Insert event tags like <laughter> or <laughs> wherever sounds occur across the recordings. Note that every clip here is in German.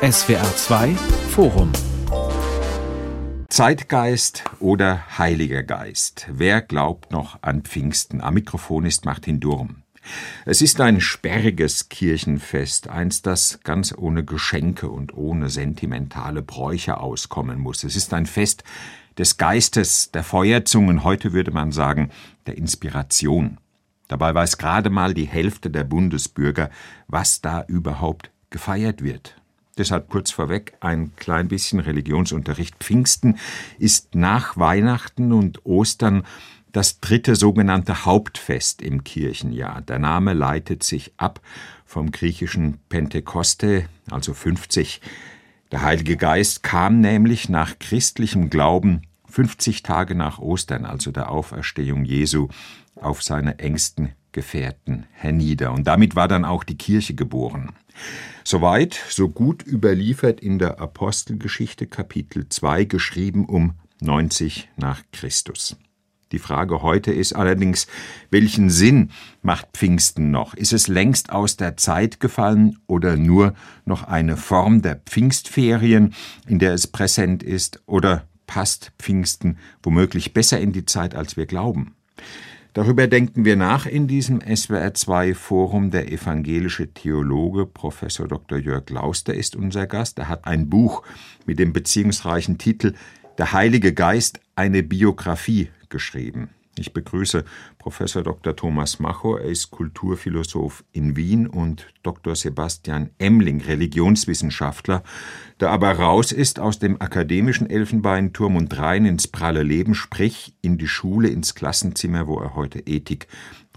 SWR 2 Forum Zeitgeist oder Heiliger Geist? Wer glaubt noch an Pfingsten? Am Mikrofon ist Martin Durm. Es ist ein sperriges Kirchenfest, eins, das ganz ohne Geschenke und ohne sentimentale Bräuche auskommen muss. Es ist ein Fest des Geistes, der Feuerzungen, heute würde man sagen, der Inspiration. Dabei weiß gerade mal die Hälfte der Bundesbürger, was da überhaupt gefeiert wird. Deshalb kurz vorweg ein klein bisschen Religionsunterricht. Pfingsten ist nach Weihnachten und Ostern das dritte sogenannte Hauptfest im Kirchenjahr. Der Name leitet sich ab vom griechischen Pentekoste, also 50. Der Heilige Geist kam nämlich nach christlichem Glauben 50 Tage nach Ostern, also der Auferstehung Jesu, auf seine engsten Gefährten hernieder. Und damit war dann auch die Kirche geboren. Soweit, so gut überliefert in der Apostelgeschichte Kapitel 2, geschrieben um 90 nach Christus. Die Frage heute ist allerdings, welchen Sinn macht Pfingsten noch? Ist es längst aus der Zeit gefallen oder nur noch eine Form der Pfingstferien, in der es präsent ist? Oder passt Pfingsten womöglich besser in die Zeit, als wir glauben? Darüber denken wir nach in diesem SWR2 Forum. Der evangelische Theologe Professor Dr. Jörg Lauster ist unser Gast. Er hat ein Buch mit dem beziehungsreichen Titel Der Heilige Geist, eine Biografie geschrieben. Ich begrüße Professor Dr. Thomas Macho, er ist Kulturphilosoph in Wien und Dr. Sebastian Emling, Religionswissenschaftler, der aber raus ist aus dem akademischen Elfenbeinturm und rein ins pralle Leben, sprich in die Schule, ins Klassenzimmer, wo er heute Ethik,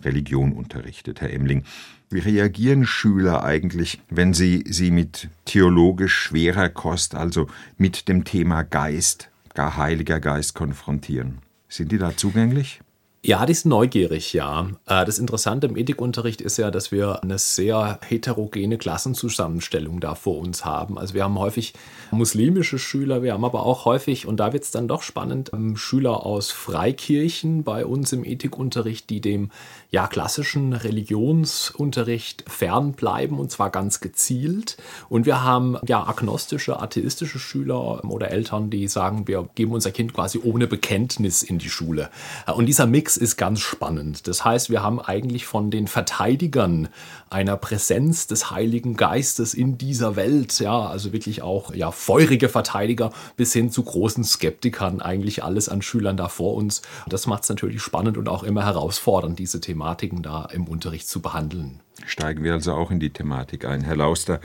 Religion unterrichtet. Herr Emling, wie reagieren Schüler eigentlich, wenn sie sie mit theologisch schwerer Kost, also mit dem Thema Geist, gar Heiliger Geist konfrontieren? Sind die da zugänglich? Ja, die sind neugierig, ja. Äh, das Interessante im Ethikunterricht ist ja, dass wir eine sehr heterogene Klassenzusammenstellung da vor uns haben. Also wir haben häufig muslimische Schüler, wir haben aber auch häufig, und da wird es dann doch spannend, ähm, Schüler aus Freikirchen bei uns im Ethikunterricht, die dem ja, klassischen Religionsunterricht fernbleiben und zwar ganz gezielt. Und wir haben ja agnostische, atheistische Schüler oder Eltern, die sagen, wir geben unser Kind quasi ohne Bekenntnis in die Schule. Und dieser Mix ist ganz spannend. Das heißt, wir haben eigentlich von den Verteidigern einer Präsenz des Heiligen Geistes in dieser Welt, ja, also wirklich auch ja, feurige Verteidiger bis hin zu großen Skeptikern, eigentlich alles an Schülern da vor uns. Das macht es natürlich spannend und auch immer herausfordernd, diese Themen Thematiken da im Unterricht zu behandeln. Steigen wir also auch in die Thematik ein. Herr Lauster,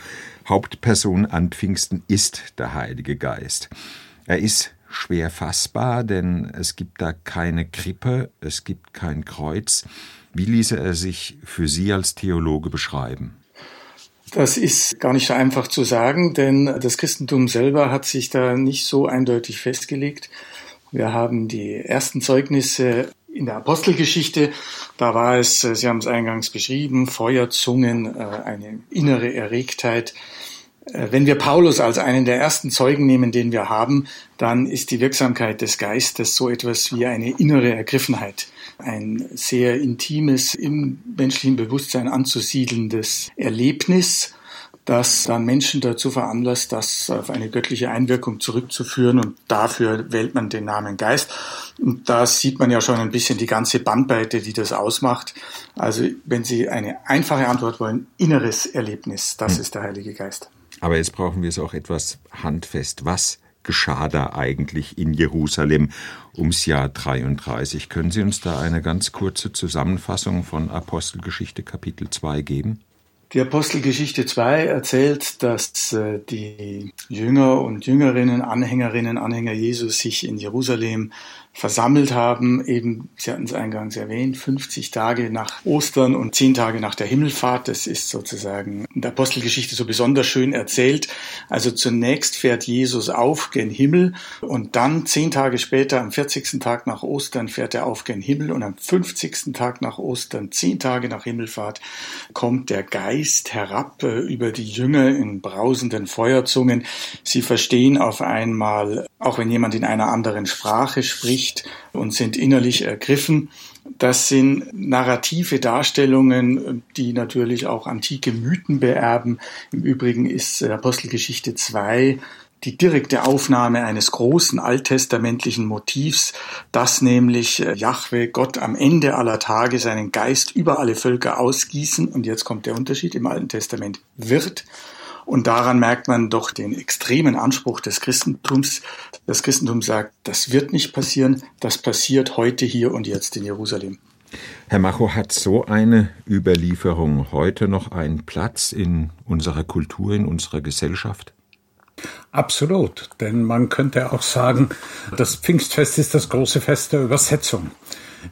Hauptperson an Pfingsten ist der Heilige Geist. Er ist schwer fassbar, denn es gibt da keine Krippe, es gibt kein Kreuz. Wie ließe er sich für Sie als Theologe beschreiben? Das ist gar nicht so einfach zu sagen, denn das Christentum selber hat sich da nicht so eindeutig festgelegt. Wir haben die ersten Zeugnisse in der Apostelgeschichte, da war es, äh, Sie haben es eingangs beschrieben, Feuerzungen, äh, eine innere Erregtheit. Äh, wenn wir Paulus als einen der ersten Zeugen nehmen, den wir haben, dann ist die Wirksamkeit des Geistes so etwas wie eine innere Ergriffenheit, ein sehr intimes, im menschlichen Bewusstsein anzusiedelndes Erlebnis, das dann Menschen dazu veranlasst, das auf eine göttliche Einwirkung zurückzuführen und dafür wählt man den Namen Geist. Und da sieht man ja schon ein bisschen die ganze Bandbreite, die das ausmacht. Also wenn Sie eine einfache Antwort wollen, inneres Erlebnis, das hm. ist der Heilige Geist. Aber jetzt brauchen wir es auch etwas handfest. Was geschah da eigentlich in Jerusalem ums Jahr 33? Können Sie uns da eine ganz kurze Zusammenfassung von Apostelgeschichte Kapitel 2 geben? Die Apostelgeschichte 2 erzählt, dass äh, die Jünger und Jüngerinnen, Anhängerinnen, Anhänger Jesus sich in Jerusalem versammelt haben, eben, Sie hatten es eingangs erwähnt, 50 Tage nach Ostern und 10 Tage nach der Himmelfahrt. Das ist sozusagen in der Apostelgeschichte so besonders schön erzählt. Also zunächst fährt Jesus auf gen Himmel und dann 10 Tage später, am 40. Tag nach Ostern, fährt er auf gen Himmel und am 50. Tag nach Ostern, 10 Tage nach Himmelfahrt, kommt der Geist Geist herab über die Jünger in brausenden Feuerzungen. Sie verstehen auf einmal, auch wenn jemand in einer anderen Sprache spricht und sind innerlich ergriffen. Das sind narrative Darstellungen, die natürlich auch antike Mythen beerben. Im Übrigen ist Apostelgeschichte 2 die direkte Aufnahme eines großen alttestamentlichen Motivs, dass nämlich äh, Jahwe Gott am Ende aller Tage seinen Geist über alle Völker ausgießen, und jetzt kommt der Unterschied im Alten Testament, wird. Und daran merkt man doch den extremen Anspruch des Christentums. Das Christentum sagt, das wird nicht passieren, das passiert heute hier und jetzt in Jerusalem. Herr Macho, hat so eine Überlieferung heute noch einen Platz in unserer Kultur, in unserer Gesellschaft? Absolut, denn man könnte auch sagen, das Pfingstfest ist das große Fest der Übersetzung.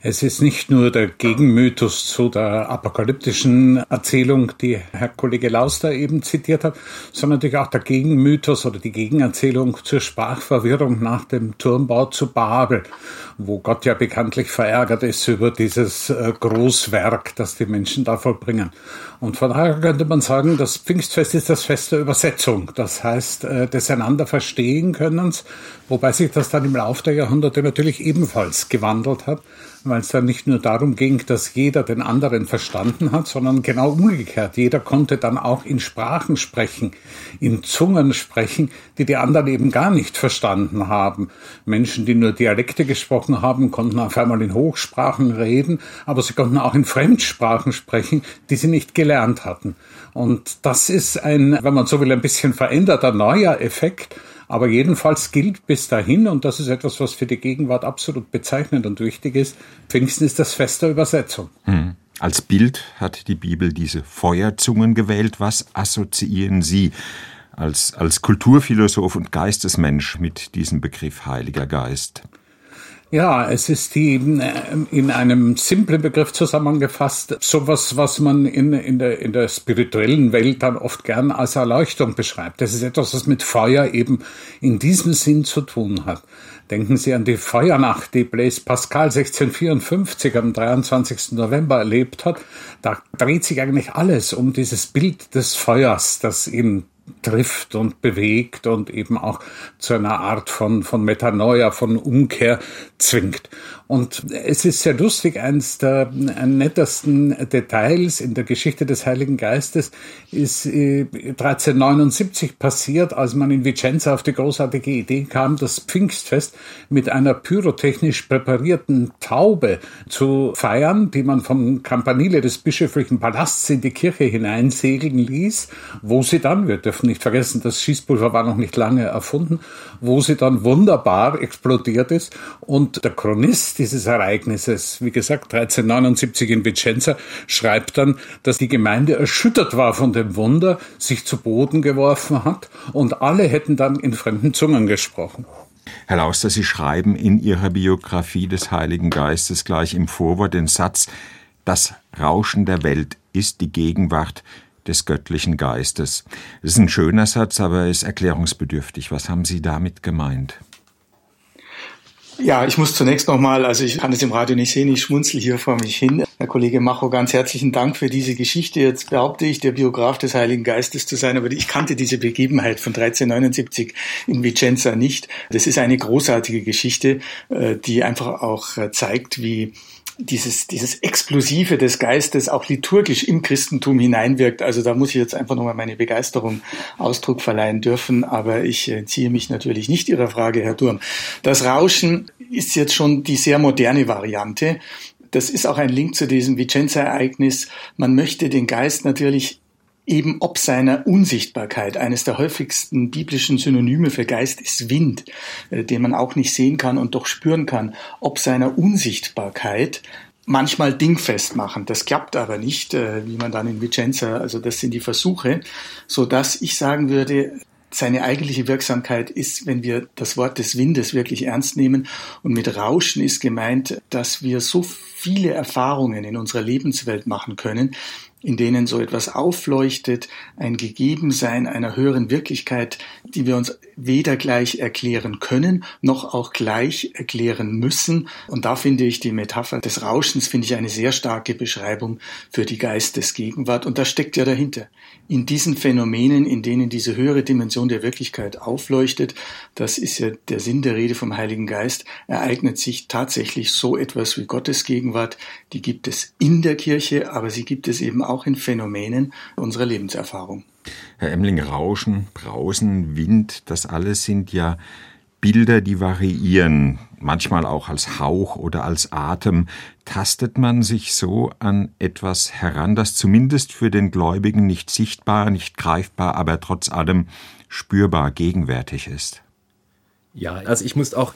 Es ist nicht nur der Gegenmythos zu der apokalyptischen Erzählung, die Herr Kollege Lauster eben zitiert hat, sondern natürlich auch der Gegenmythos oder die Gegenerzählung zur Sprachverwirrung nach dem Turmbau zu Babel, wo Gott ja bekanntlich verärgert ist über dieses äh, Großwerk, das die Menschen da vollbringen. Und von daher könnte man sagen, das Pfingstfest ist das Fest der Übersetzung. Das heißt, äh, des einander verstehen Könnens, wobei sich das dann im Laufe der Jahrhunderte natürlich ebenfalls gewandelt hat weil es dann nicht nur darum ging, dass jeder den anderen verstanden hat, sondern genau umgekehrt. Jeder konnte dann auch in Sprachen sprechen, in Zungen sprechen, die die anderen eben gar nicht verstanden haben. Menschen, die nur Dialekte gesprochen haben, konnten auf einmal in Hochsprachen reden, aber sie konnten auch in Fremdsprachen sprechen, die sie nicht gelernt hatten. Und das ist ein, wenn man so will, ein bisschen veränderter neuer Effekt, aber jedenfalls gilt bis dahin, und das ist etwas, was für die Gegenwart absolut bezeichnend und wichtig ist, Pfingsten ist das Fest der Übersetzung. Hm. Als Bild hat die Bibel diese Feuerzungen gewählt. Was assoziieren Sie als, als Kulturphilosoph und Geistesmensch mit diesem Begriff Heiliger Geist? Ja, es ist die äh, in einem simplen Begriff zusammengefasst, sowas, was man in, in, der, in der spirituellen Welt dann oft gern als Erleuchtung beschreibt. Das ist etwas, was mit Feuer eben in diesem Sinn zu tun hat. Denken Sie an die Feuernacht, die Blaise Pascal 1654 am 23. November erlebt hat. Da dreht sich eigentlich alles um dieses Bild des Feuers, das ihn trifft und bewegt und eben auch zu einer Art von, von Metanoia, von Umkehr zwingt. Und es ist sehr lustig, eines der nettesten Details in der Geschichte des Heiligen Geistes ist 1379 äh, passiert, als man in Vicenza auf die großartige Idee kam, das Pfingstfest mit einer pyrotechnisch präparierten Taube zu feiern, die man vom Campanile des bischöflichen Palasts in die Kirche hineinsegeln ließ, wo sie dann, wir dürfen nicht vergessen, das Schießpulver war noch nicht lange erfunden, wo sie dann wunderbar explodiert ist. Und der Chronist dieses Ereignisses, wie gesagt 1379 in Vicenza, schreibt dann, dass die Gemeinde erschüttert war von dem Wunder, sich zu Boden geworfen hat und alle hätten dann in fremden Zungen gesprochen. Herr Lauster, Sie schreiben in Ihrer Biografie des Heiligen Geistes gleich im Vorwort den Satz, das Rauschen der Welt ist die Gegenwart des göttlichen Geistes. Das ist ein schöner Satz, aber ist erklärungsbedürftig. Was haben Sie damit gemeint? Ja, ich muss zunächst nochmal, also ich kann es im Radio nicht sehen, ich schmunzel hier vor mich hin. Herr Kollege Macho, ganz herzlichen Dank für diese Geschichte. Jetzt behaupte ich, der Biograf des Heiligen Geistes zu sein, aber ich kannte diese Begebenheit von 1379 in Vicenza nicht. Das ist eine großartige Geschichte, äh, die einfach auch äh, zeigt, wie dieses, dieses Explosive des Geistes auch liturgisch im Christentum hineinwirkt. Also da muss ich jetzt einfach nochmal meine Begeisterung Ausdruck verleihen dürfen, aber ich ziehe mich natürlich nicht Ihrer Frage, Herr Durm. Das Rauschen ist jetzt schon die sehr moderne Variante. Das ist auch ein Link zu diesem Vicenza-Ereignis. Man möchte den Geist natürlich eben ob seiner Unsichtbarkeit. Eines der häufigsten biblischen Synonyme für Geist ist Wind, äh, den man auch nicht sehen kann und doch spüren kann. Ob seiner Unsichtbarkeit manchmal dingfest machen. Das klappt aber nicht, äh, wie man dann in Vicenza, also das sind die Versuche, so dass ich sagen würde, seine eigentliche Wirksamkeit ist, wenn wir das Wort des Windes wirklich ernst nehmen. Und mit Rauschen ist gemeint, dass wir so viele Erfahrungen in unserer Lebenswelt machen können, in denen so etwas aufleuchtet, ein Gegebensein einer höheren Wirklichkeit, die wir uns weder gleich erklären können, noch auch gleich erklären müssen. Und da finde ich die Metapher des Rauschens, finde ich eine sehr starke Beschreibung für die Geistesgegenwart. Und das steckt ja dahinter. In diesen Phänomenen, in denen diese höhere Dimension der Wirklichkeit aufleuchtet, das ist ja der Sinn der Rede vom Heiligen Geist, ereignet sich tatsächlich so etwas wie Gottes Gegenwart. Die gibt es in der Kirche, aber sie gibt es eben auch in Phänomenen unserer Lebenserfahrung. Herr Emling, Rauschen, Brausen, Wind, das alles sind ja Bilder, die variieren, manchmal auch als Hauch oder als Atem. Tastet man sich so an etwas heran, das zumindest für den Gläubigen nicht sichtbar, nicht greifbar, aber trotz allem spürbar gegenwärtig ist? Ja, also ich muss auch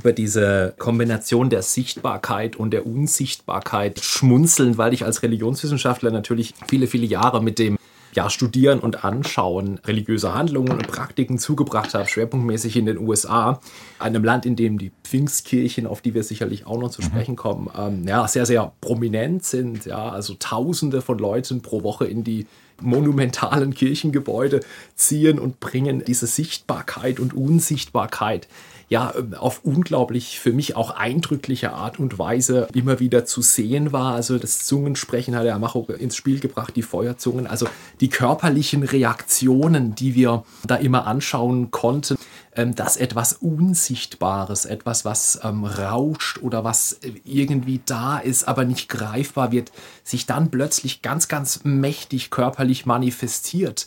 über diese Kombination der Sichtbarkeit und der Unsichtbarkeit schmunzeln, weil ich als Religionswissenschaftler natürlich viele, viele Jahre mit dem ja, Studieren und Anschauen religiöser Handlungen und Praktiken zugebracht habe, schwerpunktmäßig in den USA, einem Land, in dem die Pfingstkirchen, auf die wir sicherlich auch noch zu mhm. sprechen kommen, ähm, ja, sehr, sehr prominent sind. Ja, also Tausende von Leuten pro Woche in die monumentalen Kirchengebäude ziehen und bringen diese Sichtbarkeit und Unsichtbarkeit ja auf unglaublich für mich auch eindrückliche Art und Weise immer wieder zu sehen war. Also das Zungensprechen hat der Amacho ins Spiel gebracht, die Feuerzungen, also die körperlichen Reaktionen, die wir da immer anschauen konnten ähm, dass etwas Unsichtbares, etwas, was ähm, rauscht oder was irgendwie da ist, aber nicht greifbar wird, sich dann plötzlich ganz, ganz mächtig körperlich manifestiert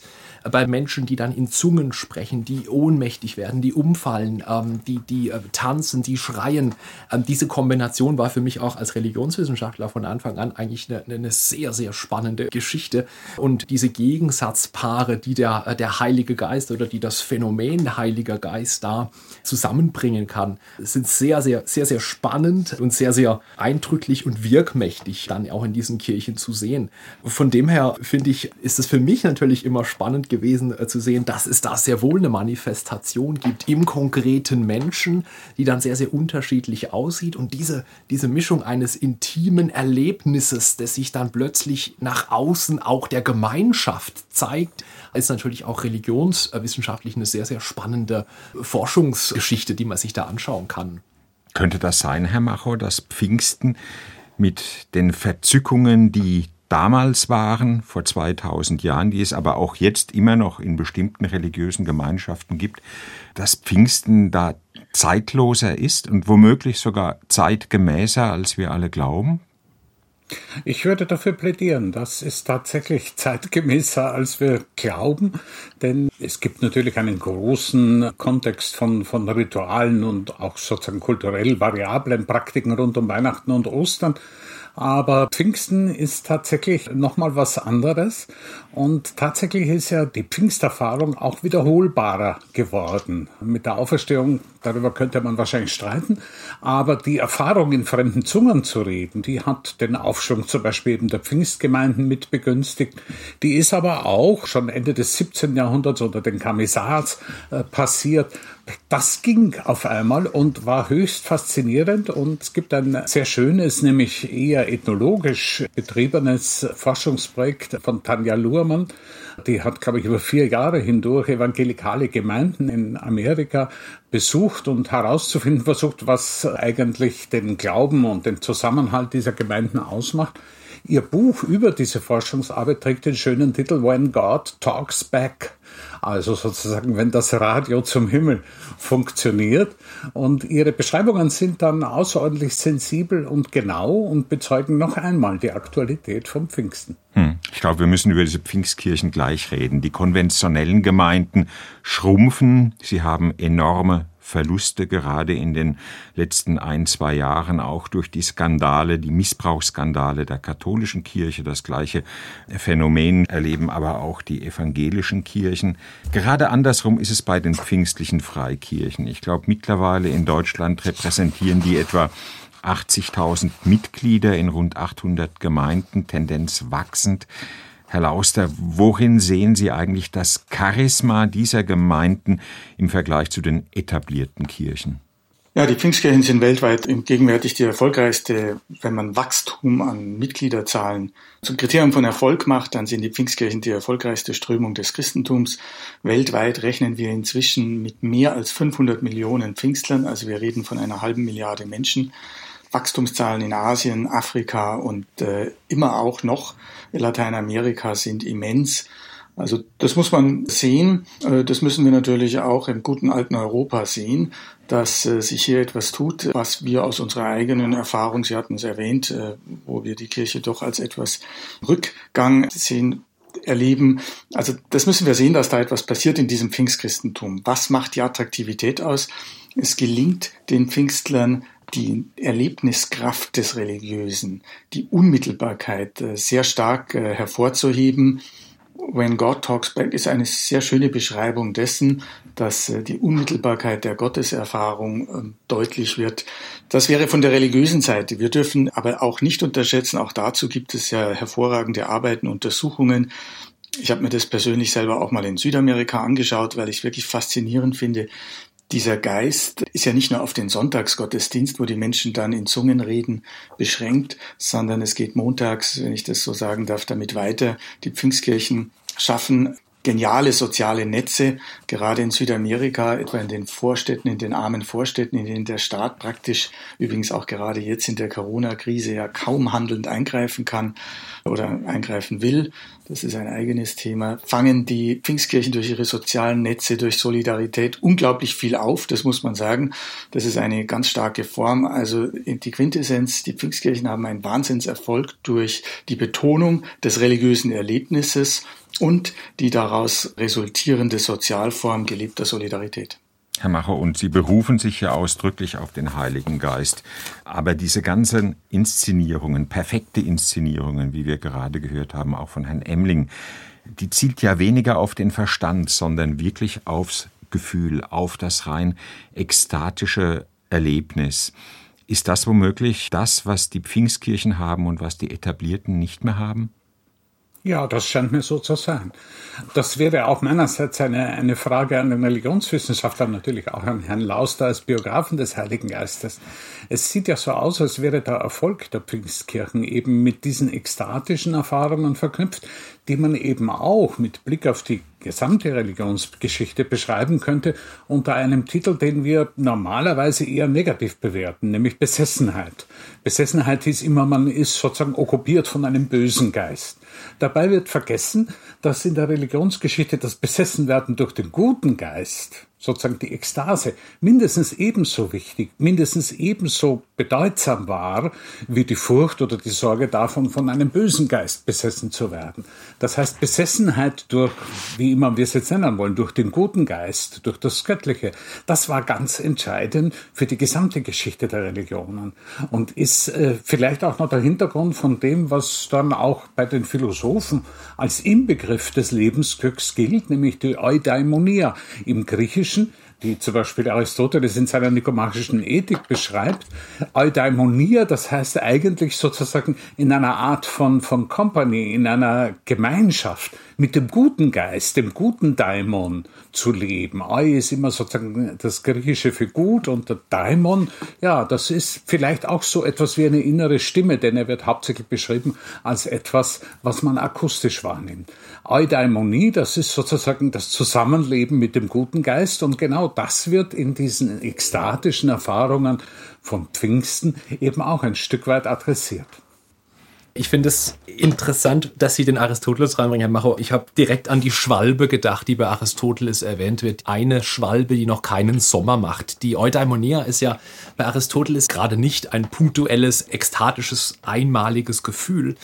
bei Menschen, die dann in Zungen sprechen, die ohnmächtig werden, die umfallen, ähm, die, die äh, tanzen, die schreien. Ähm, diese Kombination war für mich auch als Religionswissenschaftler von Anfang an eigentlich eine, eine sehr, sehr spannende Geschichte. Und diese Gegensatzpaare, die der, äh, der Heilige Geist oder die das Phänomen Heiliger Geist da zusammenbringen kann, sind sehr, sehr, sehr, sehr spannend und sehr, sehr eindrücklich und wirkmächtig dann auch in diesen Kirchen zu sehen. Von dem her finde ich, ist es für mich natürlich immer spannend gewesen äh, zu sehen, dass es da sehr wohl eine Manifestation gibt im konkreten Menschen, die dann sehr, sehr unterschiedlich aussieht. Und diese, diese Mischung eines intimen Erlebnisses, das sich dann plötzlich nach außen auch der Gemeinschaft zeigt, ist natürlich auch religionswissenschaftlich eine sehr, sehr spannende Forschungsgeschichte, die man sich da anschauen kann. Könnte das sein, Herr Macho, dass Pfingsten mit den Verzückungen, die damals waren, vor 2000 Jahren, die es aber auch jetzt immer noch in bestimmten religiösen Gemeinschaften gibt, dass Pfingsten da zeitloser ist und womöglich sogar zeitgemäßer, als wir alle glauben? Ich würde dafür plädieren, das ist tatsächlich <laughs> zeitgemäßer, als wir glauben, denn es gibt natürlich einen großen Kontext von, von Ritualen und auch sozusagen kulturell variablen Praktiken rund um Weihnachten und Ostern. Aber Pfingsten ist tatsächlich nochmal was anderes. Und tatsächlich ist ja die Pfingsterfahrung auch wiederholbarer geworden. Mit der Auferstehung, darüber könnte man wahrscheinlich streiten. Aber die Erfahrung, in fremden Zungen zu reden, die hat den Aufschwung zum Beispiel eben der Pfingstgemeinden mit begünstigt. Die ist aber auch schon Ende des 17. Jahrhunderts unter den Kamisars äh, passiert. Das ging auf einmal und war höchst faszinierend. Und es gibt ein sehr schönes, nämlich eher ethnologisch betriebenes Forschungsprojekt von Tanja Luhrmann. Die hat, glaube ich, über vier Jahre hindurch evangelikale Gemeinden in Amerika besucht und herauszufinden versucht, was eigentlich den Glauben und den Zusammenhalt dieser Gemeinden ausmacht. Ihr Buch über diese Forschungsarbeit trägt den schönen Titel When God Talks Back. Also sozusagen, wenn das Radio zum Himmel funktioniert. Und ihre Beschreibungen sind dann außerordentlich sensibel und genau und bezeugen noch einmal die Aktualität vom Pfingsten. Hm. Ich glaube, wir müssen über diese Pfingstkirchen gleich reden. Die konventionellen Gemeinden schrumpfen. Sie haben enorme Verluste gerade in den letzten ein, zwei Jahren auch durch die Skandale, die Missbrauchsskandale der katholischen Kirche. Das gleiche Phänomen erleben aber auch die evangelischen Kirchen. Gerade andersrum ist es bei den pfingstlichen Freikirchen. Ich glaube, mittlerweile in Deutschland repräsentieren die etwa 80.000 Mitglieder in rund 800 Gemeinden, Tendenz wachsend. Herr Lauster, worin sehen Sie eigentlich das Charisma dieser Gemeinden im Vergleich zu den etablierten Kirchen? Ja, die Pfingstkirchen sind weltweit gegenwärtig die erfolgreichste, wenn man Wachstum an Mitgliederzahlen zum Kriterium von Erfolg macht, dann sind die Pfingstkirchen die erfolgreichste Strömung des Christentums. Weltweit rechnen wir inzwischen mit mehr als 500 Millionen Pfingstlern, also wir reden von einer halben Milliarde Menschen. Wachstumszahlen in Asien, Afrika und äh, immer auch noch Lateinamerika sind immens. Also das muss man sehen. Äh, das müssen wir natürlich auch im guten alten Europa sehen, dass äh, sich hier etwas tut, was wir aus unserer eigenen Erfahrung, Sie hatten es erwähnt, äh, wo wir die Kirche doch als etwas Rückgang sehen, erleben. Also das müssen wir sehen, dass da etwas passiert in diesem Pfingstchristentum. Was macht die Attraktivität aus? Es gelingt den Pfingstlern, die Erlebniskraft des Religiösen, die Unmittelbarkeit sehr stark hervorzuheben When God Talks Back ist eine sehr schöne Beschreibung dessen, dass äh, die Unmittelbarkeit der Gotteserfahrung ähm, deutlich wird. Das wäre von der religiösen Seite. Wir dürfen aber auch nicht unterschätzen, auch dazu gibt es ja hervorragende Arbeiten, Untersuchungen. Ich habe mir das persönlich selber auch mal in Südamerika angeschaut, weil ich es wirklich faszinierend finde, dieser Geist ist ja nicht nur auf den Sonntagsgottesdienst, wo die Menschen dann in Zungen reden, beschränkt, sondern es geht montags, wenn ich das so sagen darf, damit weiter. Die Pfingstkirchen schaffen geniale soziale Netze, gerade in Südamerika, etwa in den Vorstädten, in den armen Vorstädten, in denen der Staat praktisch, übrigens auch gerade jetzt in der Corona-Krise ja kaum handelnd eingreifen kann oder eingreifen will. Das ist ein eigenes Thema. Fangen die Pfingstkirchen durch ihre sozialen Netze, durch Solidarität unglaublich viel auf, das muss man sagen. Das ist eine ganz starke Form. Also die Quintessenz, die Pfingstkirchen haben einen Wahnsinnserfolg durch die Betonung des religiösen Erlebnisses und die daraus resultierende Sozialform gelebter Solidarität. Herr Macher, und Sie berufen sich ja ausdrücklich auf den Heiligen Geist. Aber diese ganzen Inszenierungen, perfekte Inszenierungen, wie wir gerade gehört haben, auch von Herrn Emling, die zielt ja weniger auf den Verstand, sondern wirklich aufs Gefühl, auf das rein ekstatische Erlebnis. Ist das womöglich das, was die Pfingstkirchen haben und was die etablierten nicht mehr haben? Ja, das scheint mir so zu sein. Das wäre auch meinerseits eine, eine Frage an den Religionswissenschaftler, natürlich auch an Herrn Lauster als Biografen des Heiligen Geistes. Es sieht ja so aus, als wäre der Erfolg der Pfingstkirchen eben mit diesen ekstatischen Erfahrungen verknüpft, die man eben auch mit Blick auf die gesamte Religionsgeschichte beschreiben könnte unter einem Titel, den wir normalerweise eher negativ bewerten, nämlich Besessenheit. Besessenheit hieß immer, man ist sozusagen okkupiert von einem bösen Geist. Dabei wird vergessen, dass in der Religionsgeschichte das Besessenwerden durch den guten Geist sozusagen die Ekstase mindestens ebenso wichtig, mindestens ebenso bedeutsam war, wie die Furcht oder die Sorge davon, von einem bösen Geist besessen zu werden. Das heißt, Besessenheit durch, wie immer wir es jetzt nennen wollen, durch den guten Geist, durch das Göttliche, das war ganz entscheidend für die gesamte Geschichte der Religionen und ist äh, vielleicht auch noch der Hintergrund von dem, was dann auch bei den Philosophen als Inbegriff des Lebensglücks gilt, nämlich die Eudaimonia im Griechischen Menschen, die zum Beispiel Aristoteles in seiner nikomachischen Ethik beschreibt. Eudaimonia, das heißt eigentlich sozusagen in einer Art von, von Company, in einer Gemeinschaft mit dem guten Geist, dem guten Daimon zu leben. Eu ist immer sozusagen das Griechische für gut und der Daimon, ja, das ist vielleicht auch so etwas wie eine innere Stimme, denn er wird hauptsächlich beschrieben als etwas, was man akustisch wahrnimmt. Eudaimonie, das ist sozusagen das Zusammenleben mit dem guten Geist und genau das wird in diesen ekstatischen Erfahrungen von Pfingsten eben auch ein Stück weit adressiert. Ich finde es interessant, dass Sie den Aristoteles reinbringen, Herr Macho. Ich habe direkt an die Schwalbe gedacht, die bei Aristoteles erwähnt wird. Eine Schwalbe, die noch keinen Sommer macht. Die Eudaimonia ist ja bei Aristoteles gerade nicht ein punktuelles, ekstatisches, einmaliges Gefühl,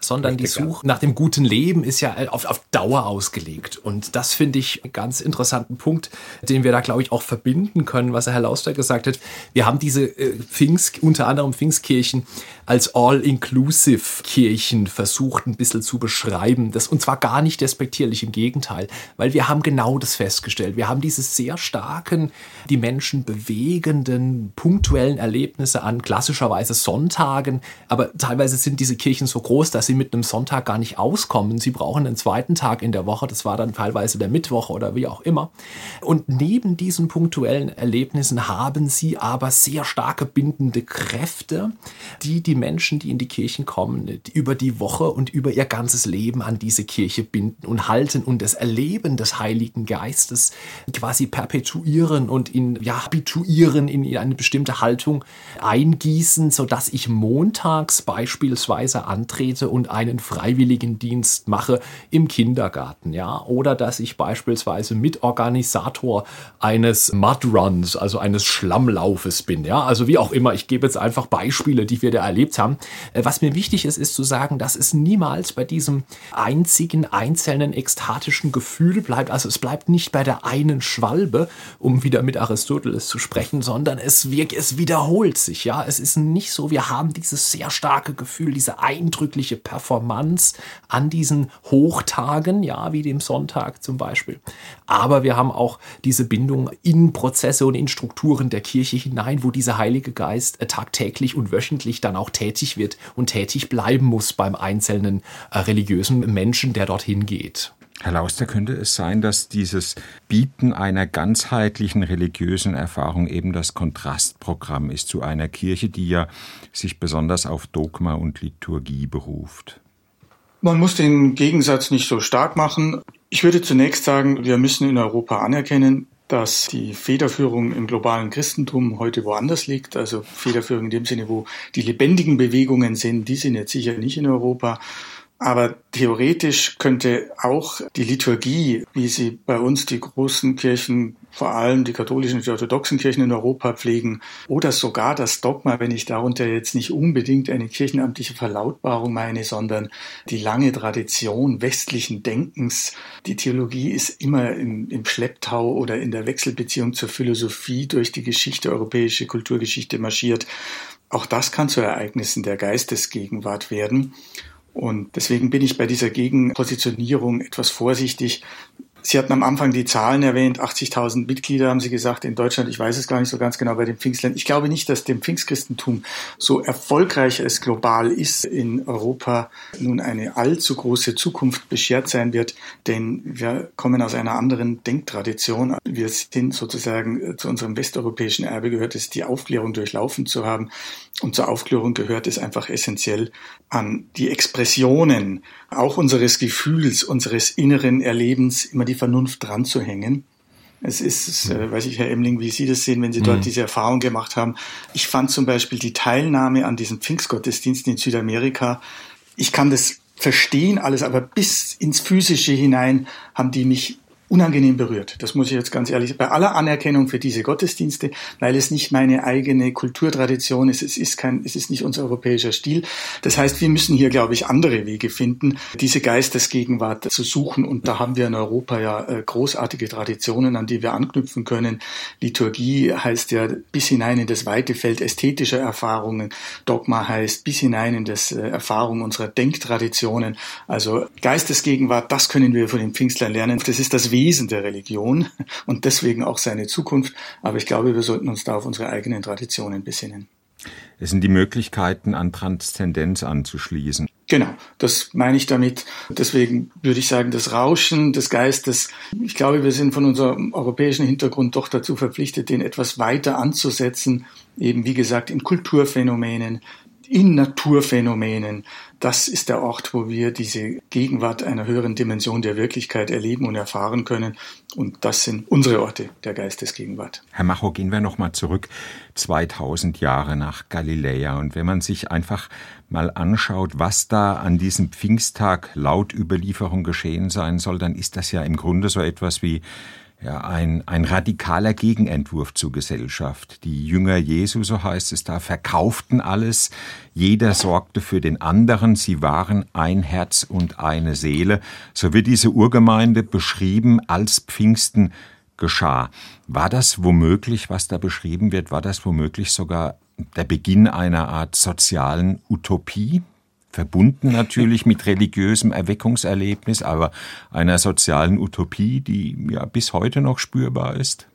sondern Richtig, die Suche ja. nach dem guten Leben ist ja auf, auf Dauer ausgelegt. Und das finde ich einen ganz interessanten Punkt, den wir da, glaube ich, auch verbinden können, was Herr Lauster gesagt hat. Wir haben diese äh, Pfingst, unter anderem Pfingstkirchen als all-inclusive Kirchen versucht ein bisschen zu beschreiben. Das, und zwar gar nicht despektierlich, im Gegenteil, weil wir haben genau das festgestellt. Wir haben diese sehr starken, die Menschen bewegenden, punktuellen Erlebnisse an klassischerweise Sonntagen, aber teilweise sind diese Kirchen so groß, dass sie mit einem Sonntag gar nicht auskommen. Sie brauchen einen zweiten Tag in der Woche, das war dann teilweise der Mittwoch oder wie auch immer. Und neben diesen punktuellen Erlebnissen haben sie aber sehr starke bindende Kräfte, die die Menschen, die in die Kirchen kommen, über die Woche und über ihr ganzes Leben an diese Kirche binden und halten und das Erleben des Heiligen Geistes quasi perpetuieren und ihn ja, habituieren in eine bestimmte Haltung eingießen, sodass ich montags beispielsweise antrete und einen Freiwilligendienst mache im Kindergarten, ja, oder dass ich beispielsweise Mitorganisator eines Mudruns, also eines Schlammlaufes bin, ja, also wie auch immer, ich gebe jetzt einfach Beispiele, die wir da erlebt haben. Äh, was mir wichtig ist, ist zu sagen, dass es niemals bei diesem einzigen, einzelnen, ekstatischen Gefühl bleibt, also es bleibt nicht bei der einen Schwalbe, um wieder mit Aristoteles zu sprechen, sondern es wirkt, es wiederholt sich, ja, es ist nicht so, wir haben dieses sehr starke Gefühl, diese eindrückliche Performance an diesen Hochtagen, ja, wie dem Sonntag zum Beispiel. Aber wir haben auch diese Bindung in Prozesse und in Strukturen der Kirche hinein, wo dieser Heilige Geist äh, tagtäglich und wöchentlich dann auch tätig wird und tätig bleiben muss beim einzelnen äh, religiösen Menschen, der dorthin geht. Herr Lauster, könnte es sein, dass dieses Bieten einer ganzheitlichen religiösen Erfahrung eben das Kontrastprogramm ist zu einer Kirche, die ja sich besonders auf Dogma und Liturgie beruft? Man muss den Gegensatz nicht so stark machen. Ich würde zunächst sagen, wir müssen in Europa anerkennen, dass die Federführung im globalen Christentum heute woanders liegt. Also Federführung in dem Sinne, wo die lebendigen Bewegungen sind, die sind jetzt sicher nicht in Europa. Aber theoretisch könnte auch die Liturgie, wie sie bei uns die großen Kirchen, vor allem die katholischen und die orthodoxen Kirchen in Europa pflegen, oder sogar das Dogma, wenn ich darunter jetzt nicht unbedingt eine kirchenamtliche Verlautbarung meine, sondern die lange Tradition westlichen Denkens. Die Theologie ist immer im, im Schlepptau oder in der Wechselbeziehung zur Philosophie durch die Geschichte, europäische Kulturgeschichte marschiert. Auch das kann zu Ereignissen der Geistesgegenwart werden. Und deswegen bin ich bei dieser Gegenpositionierung etwas vorsichtig, Sie hatten am Anfang die Zahlen erwähnt, 80.000 Mitglieder haben Sie gesagt in Deutschland. Ich weiß es gar nicht so ganz genau bei den Pfingstländern. Ich glaube nicht, dass dem Pfingstchristentum so erfolgreich es global ist in Europa nun eine allzu große Zukunft beschert sein wird, denn wir kommen aus einer anderen Denktradition. Wir sind sozusagen zu unserem westeuropäischen Erbe gehört es, die Aufklärung durchlaufen zu haben. Und zur Aufklärung gehört es einfach essentiell an die Expressionen auch unseres Gefühls, unseres inneren Erlebens immer die Vernunft dran zu hängen. Es ist, äh, weiß ich, Herr Emling, wie Sie das sehen, wenn Sie dort mhm. diese Erfahrung gemacht haben. Ich fand zum Beispiel die Teilnahme an diesen Pfingstgottesdiensten in Südamerika, ich kann das verstehen alles, aber bis ins Physische hinein haben die mich unangenehm berührt. Das muss ich jetzt ganz ehrlich, bei aller Anerkennung für diese Gottesdienste, weil es nicht meine eigene Kulturtradition ist, es ist kein, es ist nicht unser europäischer Stil. Das heißt, wir müssen hier, glaube ich, andere Wege finden, diese Geistesgegenwart zu suchen. Und da haben wir in Europa ja äh, großartige Traditionen, an die wir anknüpfen können. Liturgie heißt ja bis hinein in das weite Feld ästhetischer Erfahrungen. Dogma heißt bis hinein in das äh, Erfahrung unserer Denktraditionen. Also Geistesgegenwart, das können wir von den Pfingstlern lernen. Das ist das Wesen der Religion <laughs> und deswegen auch seine Zukunft. Aber ich glaube, wir sollten uns da auf unsere eigenen Traditionen besinnen. Es sind die Möglichkeiten, an Transzendenz anzuschließen. Genau, das meine ich damit. Deswegen würde ich sagen, das Rauschen des Geistes, ich glaube, wir sind von unserem europäischen Hintergrund doch dazu verpflichtet, den etwas weiter anzusetzen, eben wie gesagt in Kulturphänomenen, in Naturphänomenen. Das ist der Ort, wo wir diese Gegenwart einer höheren Dimension der Wirklichkeit erleben und erfahren können. Und das sind unsere Orte der Geistesgegenwart. Herr Macho, gehen wir nochmal zurück 2000 Jahre nach Galiläa. Und wenn man sich einfach mal anschaut, was da an diesem Pfingsttag laut Überlieferung geschehen sein soll, dann ist das ja im Grunde so etwas wie ja, ein, ein radikaler Gegenentwurf zur Gesellschaft. Die Jünger Jesu, so heißt es da, verkauften alles, jeder sorgte für den anderen, sie waren ein Herz und eine Seele. So wird diese Urgemeinde beschrieben, als Pfingsten geschah. War das womöglich, was da beschrieben wird, war das womöglich sogar der Beginn einer Art sozialen Utopie, verbunden natürlich mit religiösem Erweckungserlebnis, aber einer sozialen Utopie, die ja bis heute noch spürbar ist?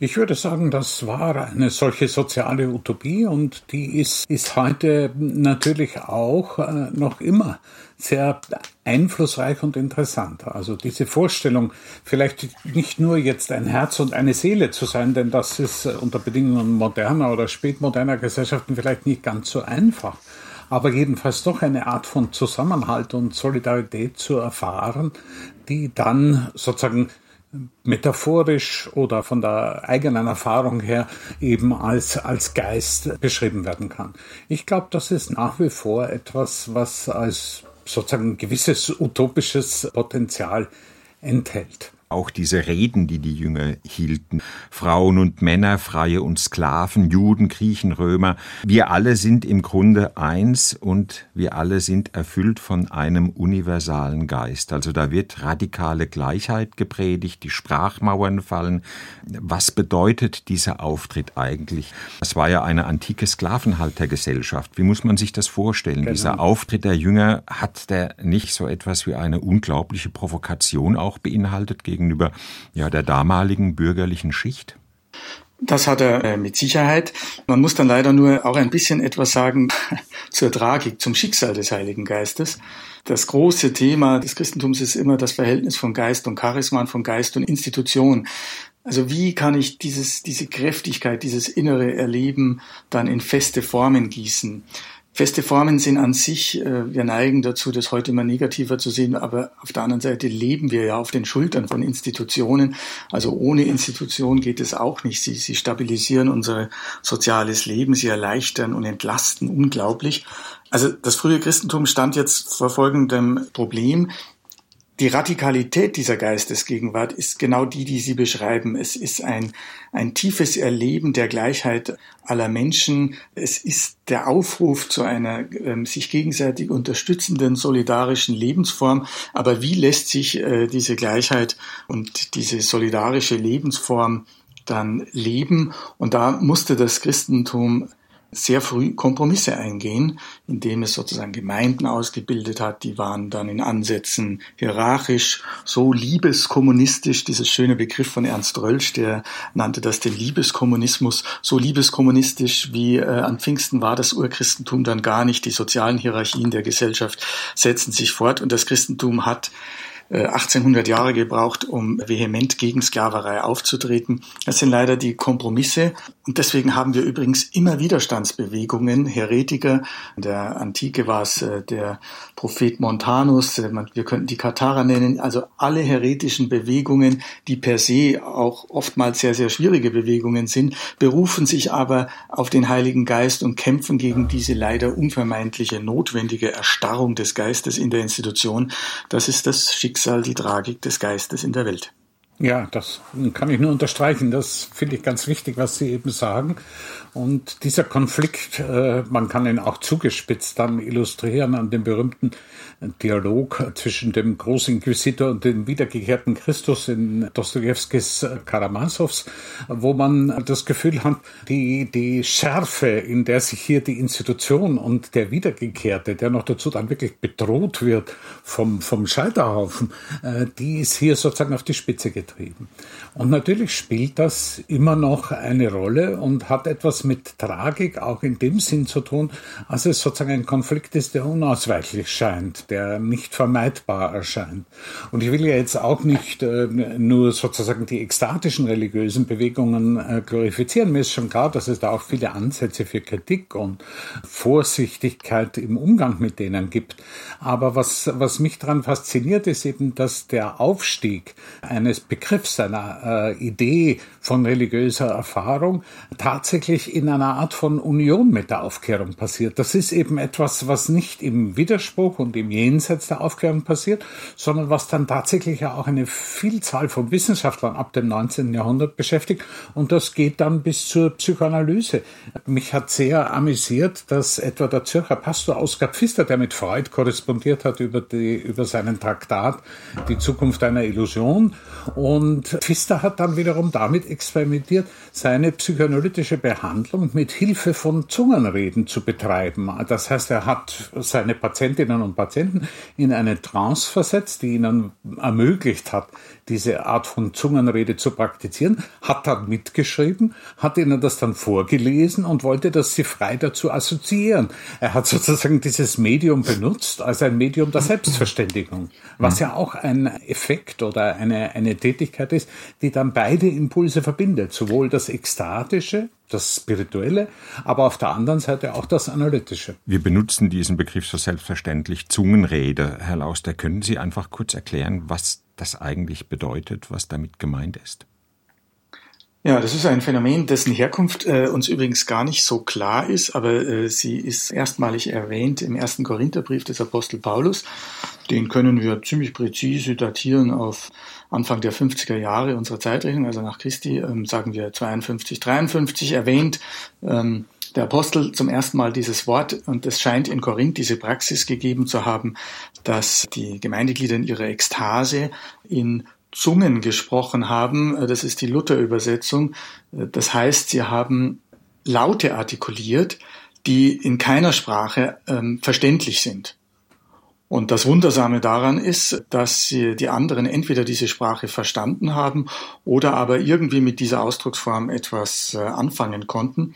Ich würde sagen, das war eine solche soziale Utopie und die ist, ist heute natürlich auch äh, noch immer sehr einflussreich und interessant. Also diese Vorstellung, vielleicht nicht nur jetzt ein Herz und eine Seele zu sein, denn das ist unter Bedingungen moderner oder spätmoderner Gesellschaften vielleicht nicht ganz so einfach, aber jedenfalls doch eine Art von Zusammenhalt und Solidarität zu erfahren, die dann sozusagen metaphorisch oder von der eigenen Erfahrung her eben als, als Geist beschrieben werden kann. Ich glaube, das ist nach wie vor etwas, was als sozusagen gewisses utopisches Potenzial enthält. Auch diese Reden, die die Jünger hielten, Frauen und Männer, Freie und Sklaven, Juden, Griechen, Römer, wir alle sind im Grunde eins und wir alle sind erfüllt von einem universalen Geist. Also da wird radikale Gleichheit gepredigt, die Sprachmauern fallen. Was bedeutet dieser Auftritt eigentlich? Das war ja eine antike Sklavenhaltergesellschaft. Wie muss man sich das vorstellen? Genau. Dieser Auftritt der Jünger, hat der nicht so etwas wie eine unglaubliche Provokation auch beinhaltet gegenüber ja, der damaligen bürgerlichen Schicht? Das hat er äh, mit Sicherheit. Man muss dann leider nur auch ein bisschen etwas sagen <laughs> zur Tragik, zum Schicksal des Heiligen Geistes. Das große Thema des Christentums ist immer das Verhältnis von Geist und Charisma, von Geist und Institution. Also wie kann ich dieses, diese Kräftigkeit, dieses innere Erleben dann in feste Formen gießen? Feste Formen sind an sich, äh, wir neigen dazu, das heute immer negativer zu sehen, aber auf der anderen Seite leben wir ja auf den Schultern von Institutionen. Also ohne Institution geht es auch nicht. Sie, sie stabilisieren unser soziales Leben, sie erleichtern und entlasten unglaublich. Also das frühe Christentum stand jetzt vor folgendem Problem die Radikalität dieser Geistesgegenwart ist genau die, die Sie beschreiben. Es ist ein, ein tiefes Erleben der Gleichheit aller Menschen. Es ist der Aufruf zu einer äh, sich gegenseitig unterstützenden, solidarischen Lebensform. Aber wie lässt sich äh, diese Gleichheit und diese solidarische Lebensform dann leben? Und da musste das Christentum sehr früh Kompromisse eingehen, indem es sozusagen Gemeinden ausgebildet hat, die waren dann in Ansätzen hierarchisch, so liebeskommunistisch, dieses schöne Begriff von Ernst Rölsch, der nannte das den Liebeskommunismus, so liebeskommunistisch wie äh, an Pfingsten war das Urchristentum dann gar nicht, die sozialen Hierarchien der Gesellschaft setzen sich fort. Und das Christentum hat 1800 äh, Jahre gebraucht, um vehement gegen Sklaverei aufzutreten. Das sind leider die Kompromisse. Und deswegen haben wir übrigens immer Widerstandsbewegungen, Heretiker. In der Antike war es äh, der Prophet Montanus, äh, wir könnten die Katharer nennen, also alle heretischen Bewegungen, die per se auch oftmals sehr, sehr schwierige Bewegungen sind, berufen sich aber auf den Heiligen Geist und kämpfen gegen diese leider unvermeidliche, notwendige Erstarrung des Geistes in der Institution. Das ist das Schicksal Schicksal, die Tragik des Geistes in der Welt. Ja, das kann ich nur unterstreichen. Das finde ich ganz wichtig, was Sie eben sagen. Und dieser Konflikt, äh, man kann ihn auch zugespitzt dann illustrieren an dem berühmten Dialog zwischen dem Großinquisitor und dem wiedergekehrten Christus in Dostojewskis Karamazows, wo man das Gefühl hat, die, die Schärfe, in der sich hier die Institution und der Wiedergekehrte, der noch dazu dann wirklich bedroht wird vom, vom Scheiterhaufen, äh, die ist hier sozusagen auf die Spitze getrieben. Und natürlich spielt das immer noch eine Rolle und hat etwas mit Tragik auch in dem Sinn zu tun, als es sozusagen ein Konflikt ist, der unausweichlich scheint, der nicht vermeidbar erscheint. Und ich will ja jetzt auch nicht äh, nur sozusagen die ekstatischen religiösen Bewegungen äh, glorifizieren. Mir ist schon klar, dass es da auch viele Ansätze für Kritik und Vorsichtigkeit im Umgang mit denen gibt. Aber was, was mich daran fasziniert, ist eben, dass der Aufstieg eines Begriffs, einer äh, Idee von religiöser Erfahrung tatsächlich in einer Art von Union mit der Aufklärung passiert. Das ist eben etwas, was nicht im Widerspruch und im Jenseits der Aufklärung passiert, sondern was dann tatsächlich auch eine Vielzahl von Wissenschaftlern ab dem 19. Jahrhundert beschäftigt. Und das geht dann bis zur Psychoanalyse. Mich hat sehr amüsiert, dass etwa der Zürcher Pastor Oskar Pfister, der mit Freud korrespondiert hat über, die, über seinen Traktat Die Zukunft einer Illusion Und Pfister hat dann wiederum damit experimentiert, seine psychoanalytische Behandlung mit Hilfe von Zungenreden zu betreiben. Das heißt, er hat seine Patientinnen und Patienten in eine Trance versetzt, die ihnen ermöglicht hat, diese Art von Zungenrede zu praktizieren, hat dann mitgeschrieben, hat ihnen das dann vorgelesen und wollte, dass sie frei dazu assoziieren. Er hat sozusagen dieses Medium benutzt als ein Medium der Selbstverständigung, was ja auch ein Effekt oder eine, eine Tätigkeit ist, die dann beide Impulse verbindet, sowohl das Ekstatische, das Spirituelle, aber auf der anderen Seite auch das Analytische. Wir benutzen diesen Begriff so selbstverständlich, Zungenrede. Herr Lauster, können Sie einfach kurz erklären, was das eigentlich bedeutet, was damit gemeint ist? Ja, das ist ein Phänomen, dessen Herkunft äh, uns übrigens gar nicht so klar ist, aber äh, sie ist erstmalig erwähnt im ersten Korintherbrief des Apostel Paulus. Den können wir ziemlich präzise datieren auf Anfang der 50er Jahre unserer Zeitrechnung, also nach Christi, ähm, sagen wir 52, 53 erwähnt. Ähm, der Apostel zum ersten Mal dieses Wort und es scheint in Korinth diese Praxis gegeben zu haben, dass die Gemeindeglieder in ihrer Ekstase in Zungen gesprochen haben. Das ist die Luther-Übersetzung. Das heißt, sie haben Laute artikuliert, die in keiner Sprache ähm, verständlich sind. Und das Wundersame daran ist, dass die anderen entweder diese Sprache verstanden haben oder aber irgendwie mit dieser Ausdrucksform etwas äh, anfangen konnten.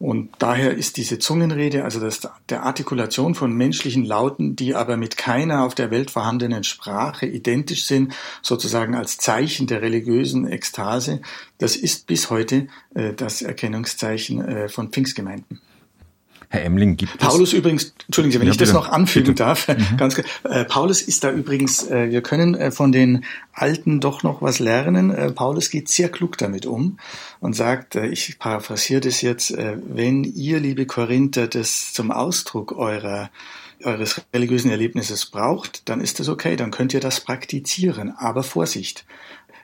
Und daher ist diese Zungenrede, also das, der Artikulation von menschlichen Lauten, die aber mit keiner auf der Welt vorhandenen Sprache identisch sind, sozusagen als Zeichen der religiösen Ekstase, das ist bis heute äh, das Erkennungszeichen äh, von Pfingstgemeinden. Herr Emling gibt Paulus es übrigens, entschuldigen Sie, wenn ja, ich das noch anfügen bitte. darf, mhm. ganz äh, Paulus ist da übrigens, äh, wir können äh, von den Alten doch noch was lernen. Äh, Paulus geht sehr klug damit um und sagt, äh, ich paraphrasiere das jetzt, äh, wenn ihr, liebe Korinther, das zum Ausdruck eurer eures religiösen Erlebnisses braucht, dann ist das okay, dann könnt ihr das praktizieren. Aber Vorsicht,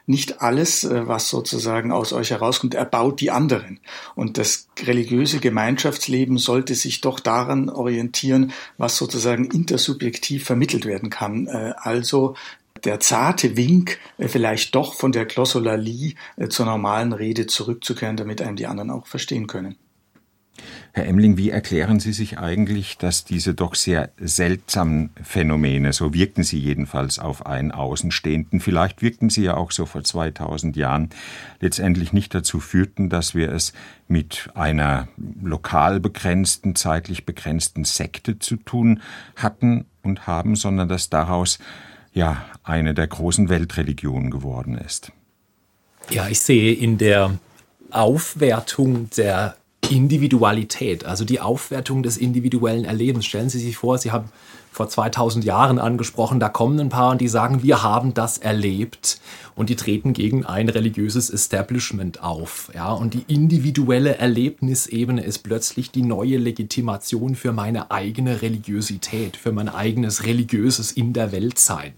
nicht alles, äh, was sozusagen aus euch herauskommt, erbaut die anderen. Und das religiöse Gemeinschaftsleben sollte sich doch daran orientieren, was sozusagen intersubjektiv vermittelt werden kann. Äh, also der zarte Wink, äh, vielleicht doch von der Glossolalie zur normalen Rede zurückzukehren, damit einem die anderen auch verstehen können. Herr Emling, wie erklären Sie sich eigentlich, dass diese doch sehr seltsamen Phänomene, so wirkten sie jedenfalls auf einen Außenstehenden, vielleicht wirkten sie ja auch so vor 2000 Jahren, letztendlich nicht dazu führten, dass wir es mit einer lokal begrenzten, zeitlich begrenzten Sekte zu tun hatten und haben, sondern dass daraus ja eine der großen Weltreligionen geworden ist. Ja, ich sehe in der Aufwertung der Individualität, also die Aufwertung des individuellen Erlebens. Stellen Sie sich vor, Sie haben vor 2000 Jahren angesprochen, da kommen ein paar und die sagen, wir haben das erlebt und die treten gegen ein religiöses Establishment auf. Ja, und die individuelle Erlebnisebene ist plötzlich die neue Legitimation für meine eigene Religiosität, für mein eigenes religiöses In der Welt sein.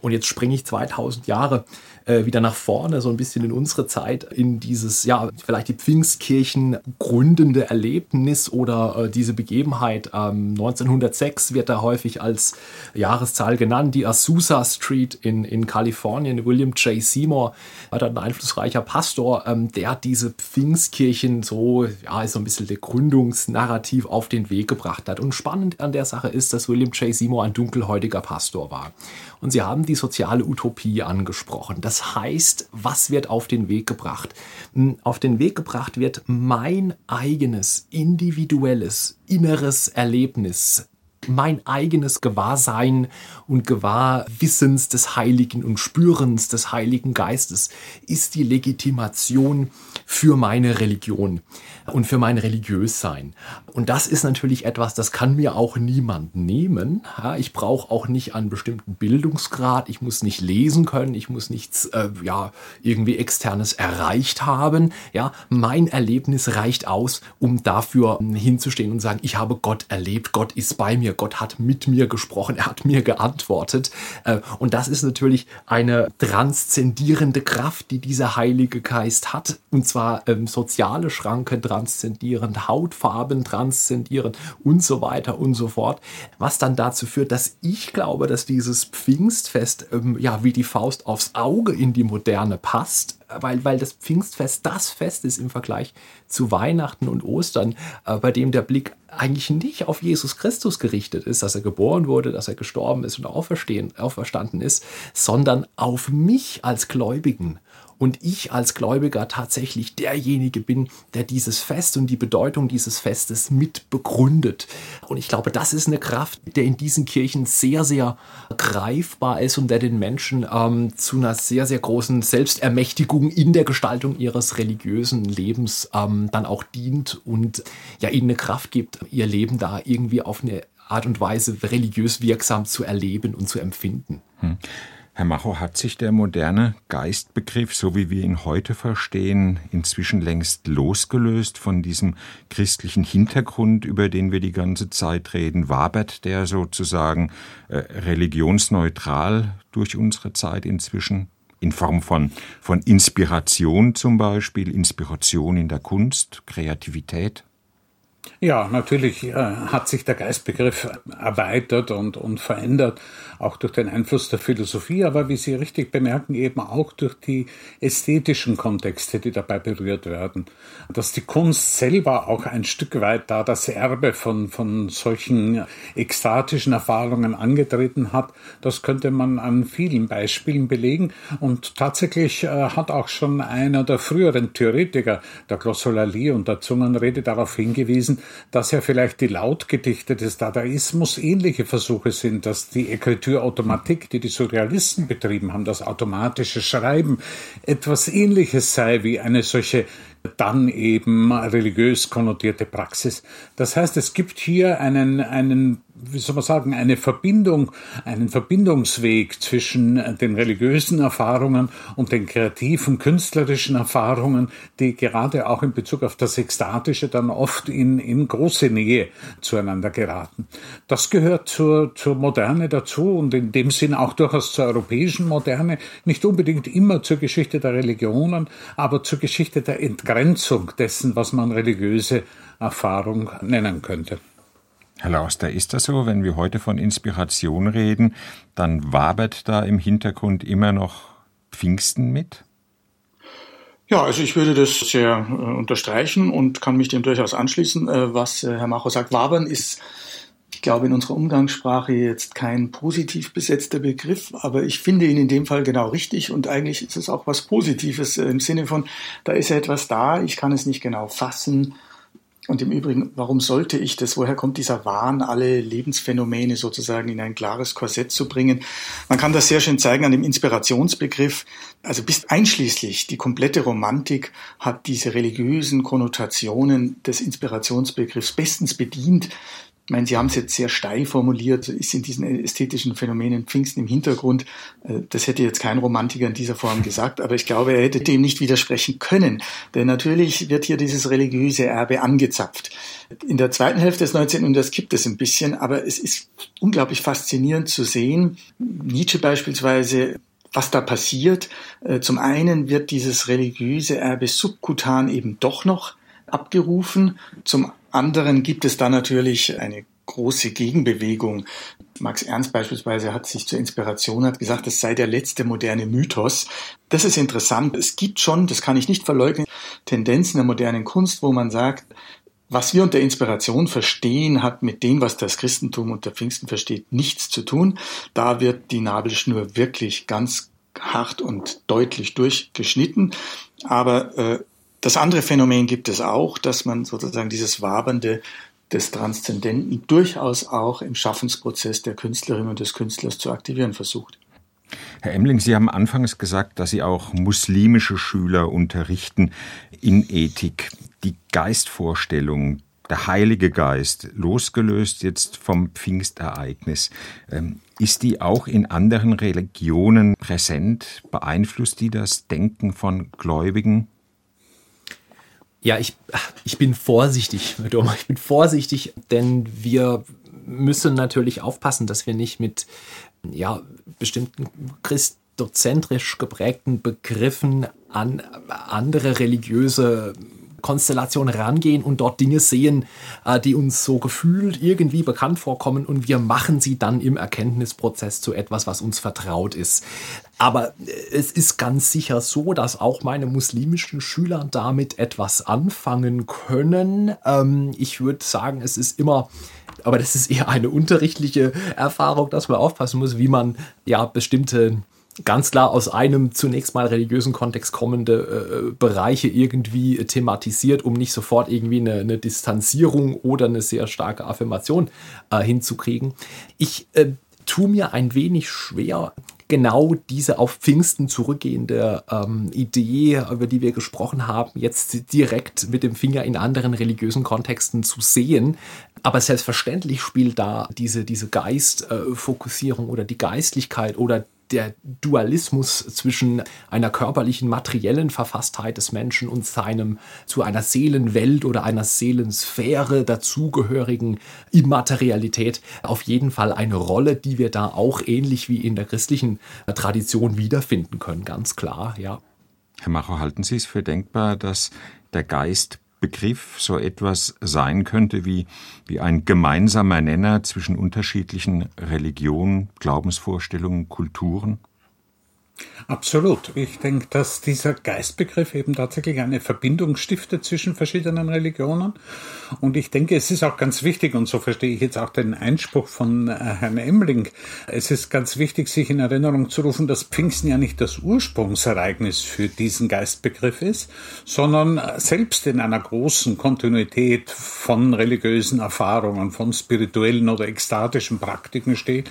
Und jetzt springe ich 2000 Jahre äh, wieder nach vorne, so ein bisschen in unsere Zeit, in dieses, ja, vielleicht die Pfingstkirchen gründende Erlebnis oder äh, diese Begebenheit. Ähm, 1906 wird da häufig als Jahreszahl genannt, die Azusa Street in, in Kalifornien. William J. Seymour war da ein einflussreicher Pastor, ähm, der diese Pfingstkirchen so, ja, ist so ein bisschen der Gründungsnarrativ auf den Weg gebracht hat. Und spannend an der Sache ist, dass William J. Seymour ein dunkelhäutiger Pastor war. Und sie haben die soziale Utopie angesprochen. Das heißt, was wird auf den Weg gebracht? Hm, auf den Weg gebracht wird mein eigenes, individuelles, inneres Erlebnis, mein eigenes Gewahrsein und Gewahrwissens des Heiligen und Spürens des Heiligen Geistes ist die Legitimation für meine Religion und für mein Religiössein. Und das ist natürlich etwas, das kann mir auch niemand nehmen. ich brauche auch nicht einen bestimmten Bildungsgrad, ich muss nicht lesen können, ich muss nichts äh, ja, irgendwie externes erreicht haben. Ja, mein Erlebnis reicht aus, um dafür hinzustehen und sagen, ich habe Gott erlebt, Gott ist bei mir, Gott hat mit mir gesprochen, er hat mir geantwortet. Äh, und das ist natürlich eine transzendierende Kraft, die dieser Heilige Geist hat. Und zwar ähm, soziale Schranken transzendierend, Hautfarben transzendierend und so weiter und so fort. Was dann dazu führt, dass ich glaube, dass dieses Pfingstfest ähm, ja wie die Faust aufs Auge in die Moderne passt weil, weil das Pfingstfest das Fest ist im Vergleich zu Weihnachten und Ostern, äh, bei dem der Blick eigentlich nicht auf Jesus Christus gerichtet ist, dass er geboren wurde, dass er gestorben ist und auferstanden ist, sondern auf mich als Gläubigen und ich als Gläubiger tatsächlich derjenige bin, der dieses Fest und die Bedeutung dieses Festes mit begründet. Und ich glaube, das ist eine Kraft, der in diesen Kirchen sehr, sehr greifbar ist und der den Menschen ähm, zu einer sehr, sehr großen Selbstermächtigung in der Gestaltung ihres religiösen Lebens ähm, dann auch dient und ja ihnen eine Kraft gibt, ihr Leben da irgendwie auf eine Art und Weise religiös wirksam zu erleben und zu empfinden. Hm. Herr Macho, hat sich der moderne Geistbegriff, so wie wir ihn heute verstehen, inzwischen längst losgelöst von diesem christlichen Hintergrund, über den wir die ganze Zeit reden? Wabert der sozusagen äh, religionsneutral durch unsere Zeit inzwischen? In Form von, von Inspiration zum Beispiel, Inspiration in der Kunst, Kreativität? Ja, natürlich äh, hat sich der Geistbegriff erweitert und, und verändert, auch durch den Einfluss der Philosophie, aber wie Sie richtig bemerken, eben auch durch die ästhetischen Kontexte, die dabei berührt werden. Dass die Kunst selber auch ein Stück weit da das Erbe von, von solchen ekstatischen Erfahrungen angetreten hat, das könnte man an vielen Beispielen belegen. Und tatsächlich äh, hat auch schon einer der früheren Theoretiker, der Glossolalie und der Zungenrede, darauf hingewiesen, dass ja vielleicht die Lautgedichte des Dadaismus ähnliche Versuche sind, dass die Ekriturautomatik, die die Surrealisten betrieben haben, das automatische Schreiben, etwas ähnliches sei wie eine solche dann eben religiös konnotierte Praxis. Das heißt, es gibt hier einen, einen wie soll man sagen, eine Verbindung, einen Verbindungsweg zwischen den religiösen Erfahrungen und den kreativen, künstlerischen Erfahrungen, die gerade auch in Bezug auf das Ekstatische dann oft in, in große Nähe zueinander geraten. Das gehört zur, zur Moderne dazu und in dem Sinn auch durchaus zur europäischen Moderne, nicht unbedingt immer zur Geschichte der Religionen, aber zur Geschichte der Entgrenzung dessen, was man religiöse Erfahrung nennen könnte. Herr Lauster, ist das so, wenn wir heute von Inspiration reden, dann wabert da im Hintergrund immer noch Pfingsten mit? Ja, also ich würde das sehr äh, unterstreichen und kann mich dem durchaus anschließen, äh, was äh, Herr Macho sagt. Wabern ist, ich glaube, in unserer Umgangssprache jetzt kein positiv besetzter Begriff, aber ich finde ihn in dem Fall genau richtig und eigentlich ist es auch was Positives äh, im Sinne von, da ist ja etwas da, ich kann es nicht genau fassen, und im Übrigen, warum sollte ich das? Woher kommt dieser Wahn, alle Lebensphänomene sozusagen in ein klares Korsett zu bringen? Man kann das sehr schön zeigen an dem Inspirationsbegriff. Also bis einschließlich die komplette Romantik hat diese religiösen Konnotationen des Inspirationsbegriffs bestens bedient. Ich meine, Sie haben es jetzt sehr steil formuliert, ist in diesen ästhetischen Phänomenen Pfingsten im Hintergrund. Äh, das hätte jetzt kein Romantiker in dieser Form gesagt, aber ich glaube, er hätte dem nicht widersprechen können. Denn natürlich wird hier dieses religiöse Erbe angezapft. In der zweiten Hälfte des 19. Jahrhunderts gibt es ein bisschen, aber es ist unglaublich faszinierend zu sehen. Nietzsche beispielsweise was da passiert. Äh, zum einen wird dieses religiöse Erbe subkutan eben doch noch abgerufen. Zum anderen gibt es da natürlich eine große Gegenbewegung. Max Ernst beispielsweise hat sich zur Inspiration hat gesagt, es sei der letzte moderne Mythos. Das ist interessant. Es gibt schon, das kann ich nicht verleugnen, Tendenzen der modernen Kunst, wo man sagt, was wir unter Inspiration verstehen, hat mit dem, was das Christentum unter Pfingsten versteht, nichts zu tun. Da wird die Nabelschnur wirklich ganz hart und deutlich durchgeschnitten. Aber äh, das andere Phänomen gibt es auch, dass man sozusagen dieses Wabernde des Transzendenten durchaus auch im Schaffensprozess der Künstlerin und des Künstlers zu aktivieren versucht. Herr Emling, Sie haben anfangs gesagt, dass Sie auch muslimische Schüler unterrichten in Ethik. Die Geistvorstellung, der Heilige Geist, losgelöst jetzt vom Pfingstereignis, ähm, ist die auch in anderen Religionen präsent? Beeinflusst die das Denken von Gläubigen? Ja, ich, ich bin vorsichtig, ich bin vorsichtig, denn wir müssen natürlich aufpassen, dass wir nicht mit ja, bestimmten christozentrisch geprägten Begriffen an andere religiöse Konstellation rangehen und dort Dinge sehen, äh, die uns so gefühlt irgendwie bekannt vorkommen und wir machen sie dann im Erkenntnisprozess zu etwas, was uns vertraut ist. Aber äh, es ist ganz sicher so, dass auch meine muslimischen Schüler damit etwas anfangen können. Ähm, ich würde sagen, es ist immer aber das ist eher eine unterrichtliche Erfahrung, dass man aufpassen muss, wie man ja bestimmte ganz klar aus einem zunächst mal religiösen Kontext kommende äh, Bereiche irgendwie thematisiert, um nicht sofort irgendwie eine, eine Distanzierung oder eine sehr starke Affirmation äh, hinzukriegen. Ich äh, tue mir ein wenig schwer, genau diese auf Pfingsten zurückgehende ähm, Idee, über die wir gesprochen haben, jetzt direkt mit dem Finger in anderen religiösen Kontexten zu sehen. Aber selbstverständlich spielt da diese, diese Geistfokussierung oder die Geistlichkeit oder der Dualismus zwischen einer körperlichen, materiellen Verfasstheit des Menschen und seinem zu einer Seelenwelt oder einer Seelensphäre dazugehörigen Immaterialität auf jeden Fall eine Rolle, die wir da auch ähnlich wie in der christlichen Tradition wiederfinden können, ganz klar, ja. Herr Macher, halten Sie es für denkbar, dass der Geist Begriff so etwas sein könnte wie, wie ein gemeinsamer Nenner zwischen unterschiedlichen Religionen, Glaubensvorstellungen, Kulturen? Absolut. Ich denke, dass dieser Geistbegriff eben tatsächlich eine Verbindung stiftet zwischen verschiedenen Religionen. Und ich denke, es ist auch ganz wichtig, und so verstehe ich jetzt auch den Einspruch von äh, Herrn Emling, es ist ganz wichtig, sich in Erinnerung zu rufen, dass Pfingsten ja nicht das Ursprungsereignis für diesen Geistbegriff ist, sondern selbst in einer großen Kontinuität von religiösen Erfahrungen, von spirituellen oder ekstatischen Praktiken steht,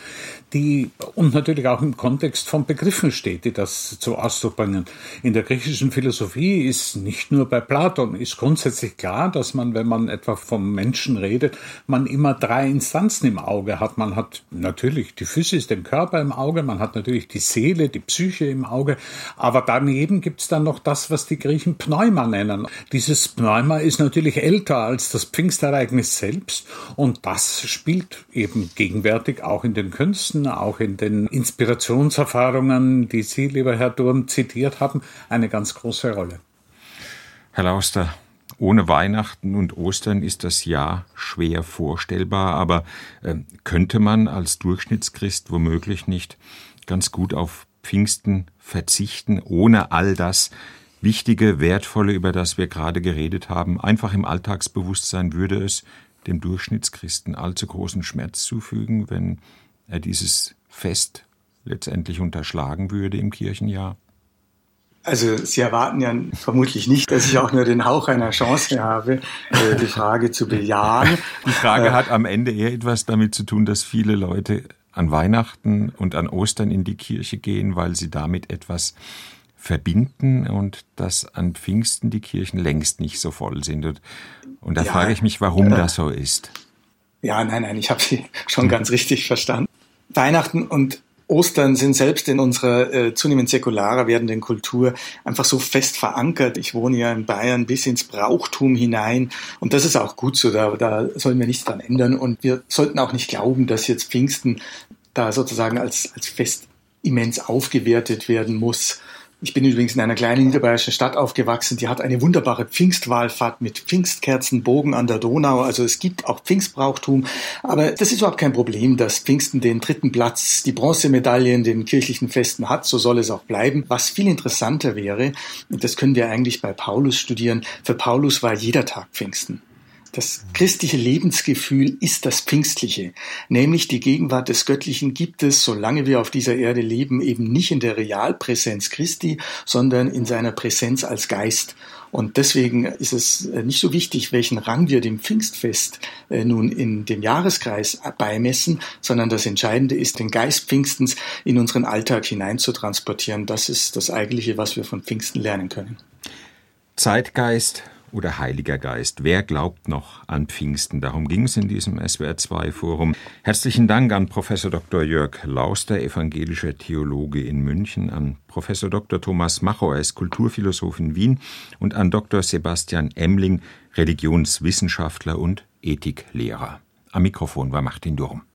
die und natürlich auch im Kontext von Begriffen steht, die das zu Ausdruck bringen. In der griechischen Philosophie ist nicht nur bei Platon, ist grundsätzlich klar, dass man, wenn man etwa vom Menschen redet, man immer drei Instanzen im Auge hat. Man hat natürlich die Physis, den Körper im Auge, man hat natürlich die Seele, die Psyche im Auge, aber daneben gibt es dann noch das, was die Griechen Pneuma nennen. Dieses Pneuma ist natürlich älter als das Pfingstereignis selbst und das spielt eben gegenwärtig auch in den Künsten, auch in den Inspirationserfahrungen, die Sie lieber Herr Durm, zitiert haben, eine ganz große Rolle. Herr Lauster, ohne Weihnachten und Ostern ist das Jahr schwer vorstellbar, aber äh, könnte man als Durchschnittschrist womöglich nicht ganz gut auf Pfingsten verzichten, ohne all das Wichtige, Wertvolle, über das wir gerade geredet haben, einfach im Alltagsbewusstsein würde es dem Durchschnittschristen allzu großen Schmerz zufügen, wenn er dieses Fest letztendlich unterschlagen würde im Kirchenjahr? Also Sie erwarten ja vermutlich nicht, dass ich auch nur den Hauch einer Chance habe, äh, die Frage zu bejahen. Die Frage äh, hat am Ende eher etwas damit zu tun, dass viele Leute an Weihnachten und an Ostern in die Kirche gehen, weil sie damit etwas verbinden und dass an Pfingsten die Kirchen längst nicht so voll sind. Und, und da ja, frage ich mich, warum äh, das so ist. Ja, nein, nein, ich habe Sie schon ganz richtig verstanden. Weihnachten und Ostern sind selbst in unserer äh, zunehmend säkularer werdenden Kultur einfach so fest verankert. Ich wohne ja in Bayern bis ins Brauchtum hinein und das ist auch gut so, da, da sollen wir nichts dran ändern und wir sollten auch nicht glauben, dass jetzt Pfingsten da sozusagen als, als Fest immens aufgewertet werden muss. Ich bin übrigens in einer kleinen niederbayerischen Stadt aufgewachsen, die hat eine wunderbare Pfingstwallfahrt mit Pfingstkerzenbogen an der Donau. Also es gibt auch Pfingstbrauchtum, aber das ist überhaupt kein Problem, dass Pfingsten den dritten Platz, die Bronzemedaille in den kirchlichen Festen hat. So soll es auch bleiben. Was viel interessanter wäre, und das können wir eigentlich bei Paulus studieren, für Paulus war jeder Tag Pfingsten. Das christliche Lebensgefühl ist das Pfingstliche, nämlich die Gegenwart des Göttlichen gibt es, solange wir auf dieser Erde leben, eben nicht in der Realpräsenz Christi, sondern in seiner Präsenz als Geist. Und deswegen ist es äh, nicht so wichtig, welchen Rang wir dem Pfingstfest äh, nun in dem Jahreskreis beimessen, sondern das Entscheidende ist, den Geist Pfingstens in unseren Alltag hineinzutransportieren. Das ist das eigentliche, was wir von Pfingsten lernen können. Zeitgeist oder Heiliger Geist? Wer glaubt noch an Pfingsten? Darum ging es in diesem SWR2-Forum. Herzlichen Dank an Professor Dr. Jörg Lauster, evangelischer Theologe in München, an Professor Dr. Thomas Macho, er ist Kulturphilosoph in Wien, und an Dr. Sebastian Emling, Religionswissenschaftler und Ethiklehrer. Am Mikrofon war Martin Durm.